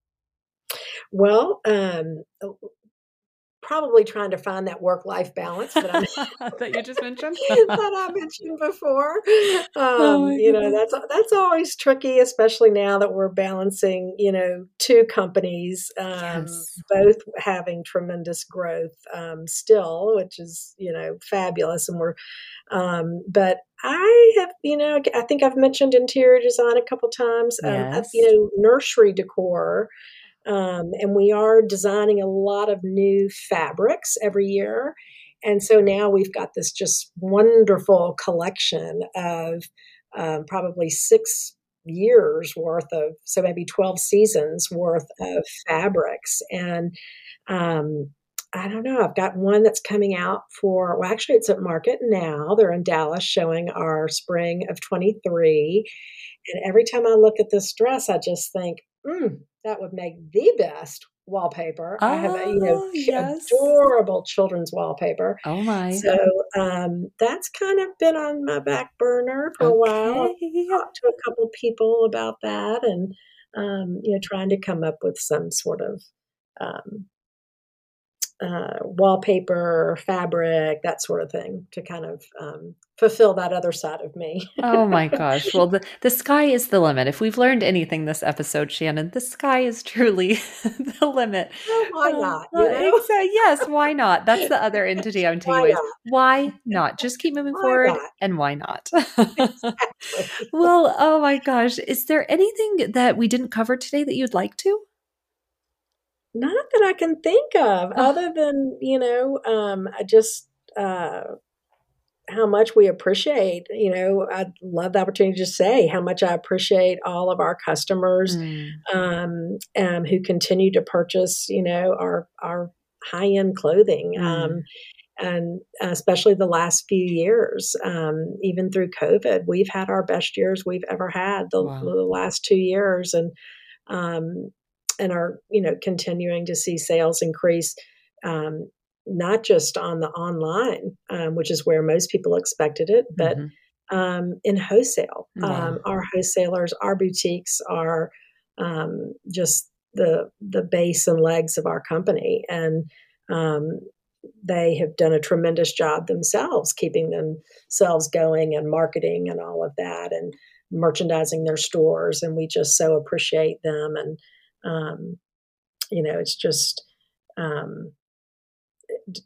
Well, um, probably trying to find that work life balance that, that you just mentioned that I mentioned before. Oh um, oh you know that's that's always tricky, especially now that we're balancing you know two companies, um, yes. both having tremendous growth um, still, which is you know fabulous, and we're um, but I have, you know, I think I've mentioned interior design a couple times. Yes. Um, you know, nursery decor um, and we are designing a lot of new fabrics every year. And so now we've got this just wonderful collection of um, probably six years worth of, so maybe 12 seasons worth of fabrics. And um, I don't know, I've got one that's coming out for, well, actually, it's at market now. They're in Dallas showing our spring of 23. And every time I look at this dress, I just think, mm, that would make the best wallpaper. Oh, I have a you know oh, yes. adorable children's wallpaper. Oh my! So um, that's kind of been on my back burner for okay. a while. I've talked to a couple people about that, and um, you know, trying to come up with some sort of um, uh, wallpaper, fabric, that sort of thing to kind of um, fulfill that other side of me. oh my gosh. Well, the, the sky is the limit. If we've learned anything this episode, Shannon, the sky is truly the limit. Well, why uh, not? You know? exactly. Yes, why not? That's the other entity I'm taking away. Why not? Just keep moving why forward not? and why not? exactly. well, oh my gosh. Is there anything that we didn't cover today that you'd like to? Not that I can think of, other than you know, um, just uh, how much we appreciate. You know, I'd love the opportunity to say how much I appreciate all of our customers mm. um, um, who continue to purchase. You know, our our high end clothing. Mm. Um, and especially the last few years, um, even through COVID, we've had our best years we've ever had the, wow. the last two years, and um, and are you know continuing to see sales increase um, not just on the online um, which is where most people expected it but mm-hmm. um, in wholesale wow. Um, our wholesalers our boutiques are um, just the the base and legs of our company and um, they have done a tremendous job themselves keeping themselves going and marketing and all of that and merchandising their stores and we just so appreciate them and um, you know, it's just um,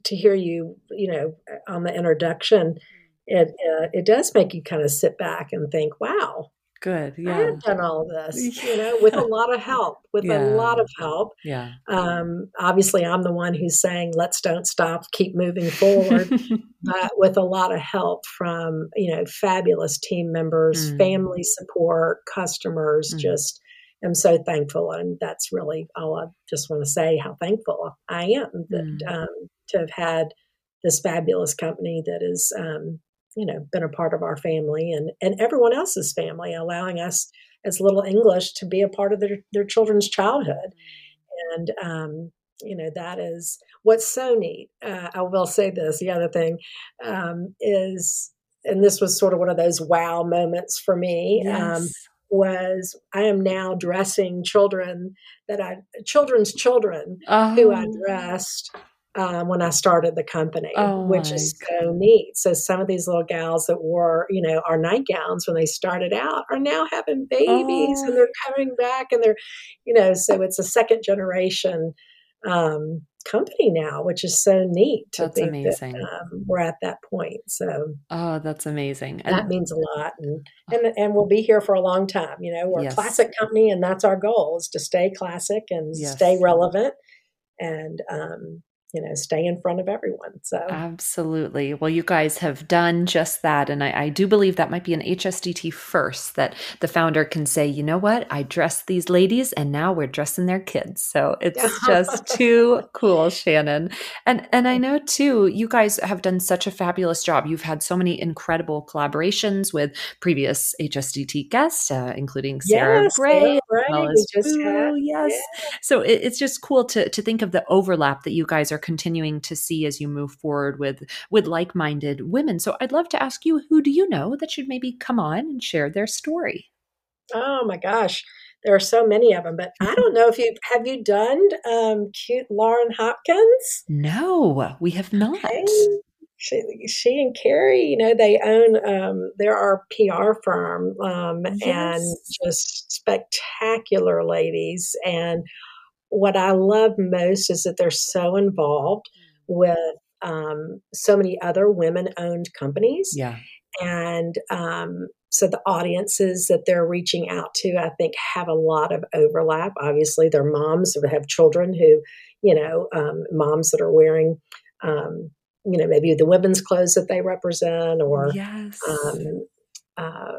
to hear you, you know, on the introduction, it uh, it does make you kind of sit back and think, wow. Good. Yeah. I have done all this, you know, with a lot of help, with yeah. a lot of help. Yeah. Um, obviously, I'm the one who's saying, let's don't stop, keep moving forward, but with a lot of help from, you know, fabulous team members, mm. family support, customers, mm. just am so thankful. And that's really all I just want to say how thankful I am that, mm. um, to have had this fabulous company that has, um, you know, been a part of our family and, and everyone else's family, allowing us as little English to be a part of their, their children's childhood. And, um, you know, that is what's so neat. Uh, I will say this the other thing um, is, and this was sort of one of those wow moments for me. Um, yes was I am now dressing children that I children's children oh. who I oh. dressed um, when I started the company, oh which is so neat. So some of these little gals that wore, you know, our nightgowns when they started out are now having babies oh. and they're coming back and they're, you know, so it's a second generation um, company now, which is so neat. that's amazing. That, um, we're at that point. So, oh, that's amazing. And that means a lot. And, and, and we'll be here for a long time. You know, we're yes. a classic company, and that's our goal is to stay classic and yes. stay relevant. And, um, you know stay in front of everyone so. Absolutely. Well you guys have done just that and I, I, do believe that might be an hsdt first that the founder can say you know what? I dressed these ladies and now we're dressing their kids. So it's just too cool shannon. And and i know too you guys have done such a fabulous job. You've had so many incredible collaborations with previous hsdt guests uh, including sarah yes, bray, sarah bray well Boo, yes. yeah. so it, it's just cool to to think of the overlap that you guys are continuing to see as you move forward with with like-minded women. So I'd love to ask you, who do you know that should maybe come on and share their story? Oh my gosh, there are so many of them, but I don't know if you have you done um, cute Lauren Hopkins. No, we have not. Okay. She, she and Carrie, you know, they own um, they're our PR firm um, yes. and just spectacular ladies and what I love most is that they're so involved mm. with um, so many other women owned companies. Yeah. And um, so the audiences that they're reaching out to, I think, have a lot of overlap. Obviously, they're moms who have children who, you know, um, moms that are wearing, um, you know, maybe the women's clothes that they represent or yes. Um, uh,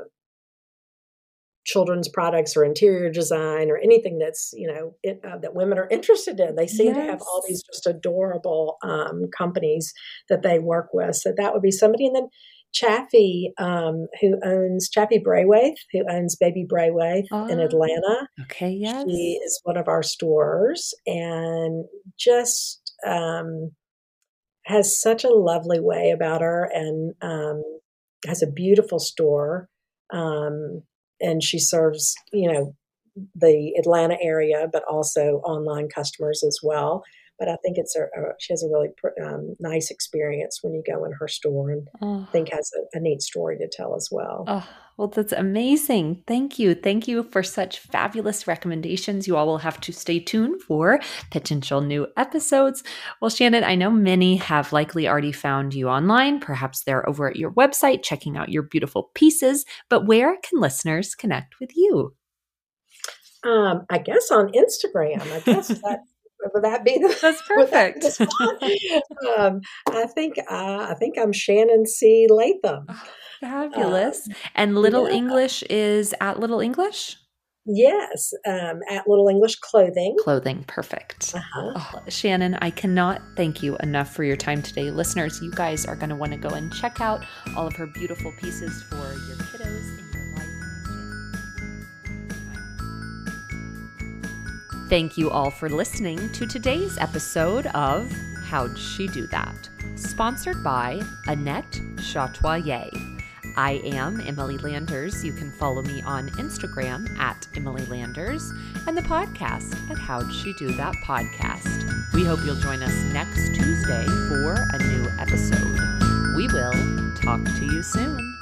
children's products or interior design or anything that's you know it, uh, that women are interested in they seem yes. to have all these just adorable um, companies that they work with so that would be somebody and then Chaffee, um, who owns Chaffee Braithwaite, who owns Baby Braithwaite oh, in Atlanta. Okay, yes. She is one of our stores and just um, has such a lovely way about her and um, has a beautiful store. Um, and she serves you know the Atlanta area, but also online customers as well. But I think it's a, a she has a really um, nice experience when you go in her store, and oh. I think has a, a, neat story to tell as well. Oh, well, that's amazing. Thank you, thank you for such fabulous recommendations. You all will have to stay tuned for potential new episodes. Well, Shannon, I know many have likely already found you online. Perhaps they're over at your website checking out your beautiful pieces. But where can listeners connect with you? Um, I guess on Instagram. I guess that would that be the, that's perfect? um, I think uh, I think I'm Shannon C. Latham. Fabulous. Um, and Little yeah. English is at Little English. Yes, um, at Little English Clothing. Clothing, perfect. Uh-huh. Oh, Shannon, I cannot thank you enough for your time today. Listeners, you guys are going to want to go and check out all of her beautiful pieces for your kiddos and your life. Thank you all for listening to today's episode of How'd She Do That? Sponsored by Annette Chatoyer. I am Emily Landers. You can follow me on Instagram at Emily Landers and the podcast at How'd She Do That Podcast. We hope you'll join us next Tuesday for a new episode. We will talk to you soon.